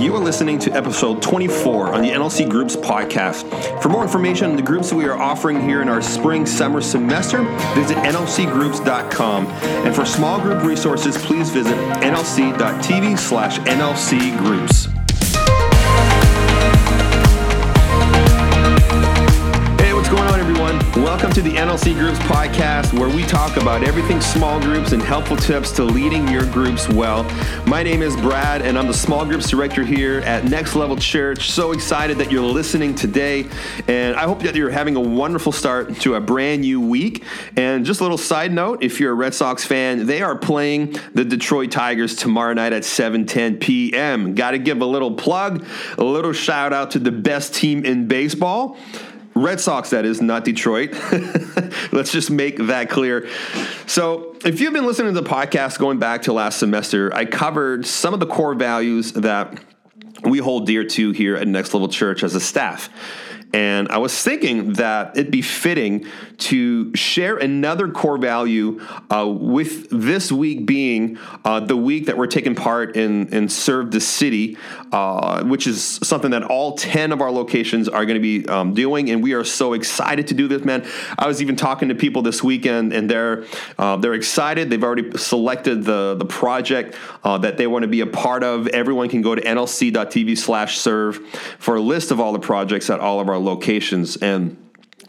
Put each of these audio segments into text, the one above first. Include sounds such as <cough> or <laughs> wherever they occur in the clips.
You are listening to episode 24 on the NLC Groups podcast. For more information on the groups we are offering here in our spring summer semester, visit nlcgroups.com. And for small group resources, please visit nlc.tv slash nlcgroups. Welcome to the NLC Groups podcast, where we talk about everything small groups and helpful tips to leading your groups well. My name is Brad, and I'm the small groups director here at Next Level Church. So excited that you're listening today, and I hope that you're having a wonderful start to a brand new week. And just a little side note if you're a Red Sox fan, they are playing the Detroit Tigers tomorrow night at 7:10 p.m. Got to give a little plug, a little shout out to the best team in baseball. Red Sox, that is, not Detroit. <laughs> Let's just make that clear. So, if you've been listening to the podcast going back to last semester, I covered some of the core values that we hold dear to here at Next Level Church as a staff. And I was thinking that it'd be fitting to share another core value uh, with this week being uh, the week that we're taking part in, in Serve the City, uh, which is something that all 10 of our locations are going to be um, doing. And we are so excited to do this, man. I was even talking to people this weekend, and they're, uh, they're excited. They've already selected the, the project uh, that they want to be a part of. Everyone can go to nlc.tv slash serve for a list of all the projects at all of our locations. And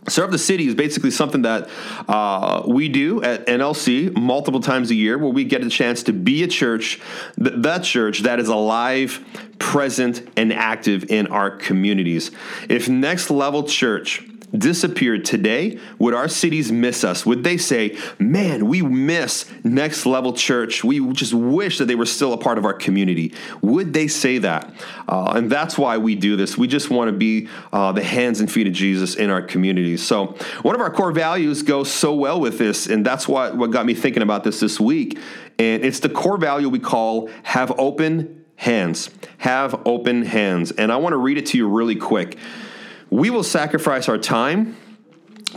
Serve the City is basically something that uh, we do at NLC multiple times a year where we get a chance to be a church, th- that church that is alive, present, and active in our communities. If Next Level Church disappeared today, would our cities miss us? Would they say, man, we miss next level church? We just wish that they were still a part of our community. Would they say that? Uh, and that's why we do this. We just want to be uh, the hands and feet of Jesus in our communities. So, one of our core values goes so well with this, and that's what, what got me thinking about this this week. And it's the core value we call have open hands. Have open hands. And I want to read it to you really quick. We will sacrifice our time,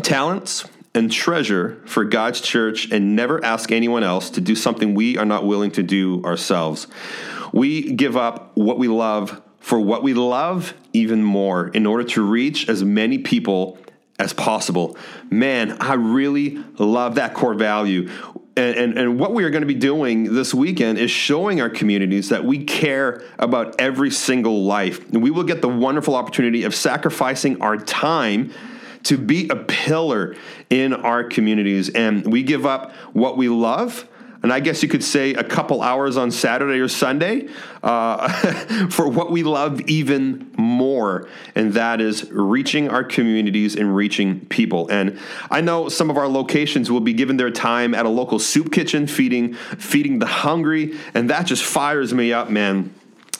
talents, and treasure for God's church and never ask anyone else to do something we are not willing to do ourselves. We give up what we love for what we love even more in order to reach as many people as possible. Man, I really love that core value and, and, and, what we are going to be doing this weekend is showing our communities that we care about every single life. And we will get the wonderful opportunity of sacrificing our time to be a pillar in our communities. And we give up what we love and I guess you could say a couple hours on Saturday or Sunday uh, <laughs> for what we love even more, and that is reaching our communities and reaching people. And I know some of our locations will be given their time at a local soup kitchen, feeding feeding the hungry, and that just fires me up, man.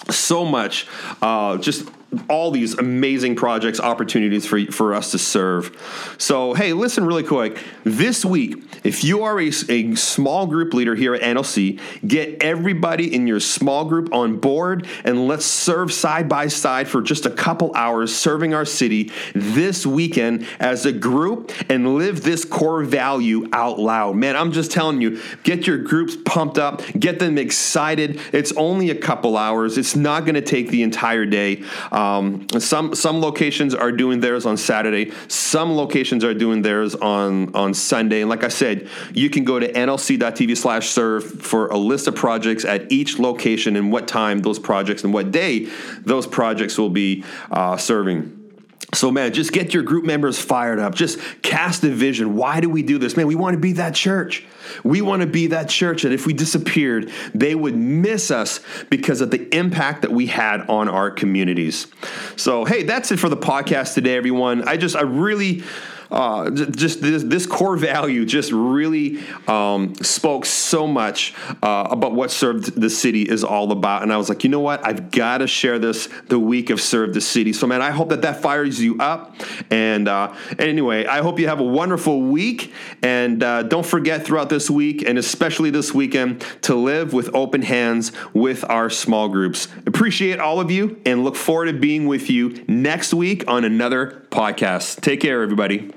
So much, uh, just all these amazing projects, opportunities for, for us to serve. So, hey, listen really quick. This week, if you are a, a small group leader here at NLC, get everybody in your small group on board and let's serve side by side for just a couple hours, serving our city this weekend as a group and live this core value out loud. Man, I'm just telling you, get your groups pumped up, get them excited. It's only a couple hours, it's not going to take the entire day. Um, um, some some locations are doing theirs on Saturday. Some locations are doing theirs on on Sunday. And like I said, you can go to nlc.tv/serve for a list of projects at each location and what time those projects and what day those projects will be uh, serving. So, man, just get your group members fired up. Just cast a vision. Why do we do this? Man, we want to be that church. We want to be that church that if we disappeared, they would miss us because of the impact that we had on our communities. So, hey, that's it for the podcast today, everyone. I just, I really, uh, just this, this, core value just really um, spoke so much uh, about what Serve the City is all about. And I was like, you know what? I've got to share this the week of Serve the City. So, man, I hope that that fires you up. And uh, anyway, I hope you have a wonderful week. And uh, don't forget throughout this week, and especially this weekend, to live with open hands with our small groups. Appreciate all of you and look forward to being with you next week on another podcast. Take care, everybody.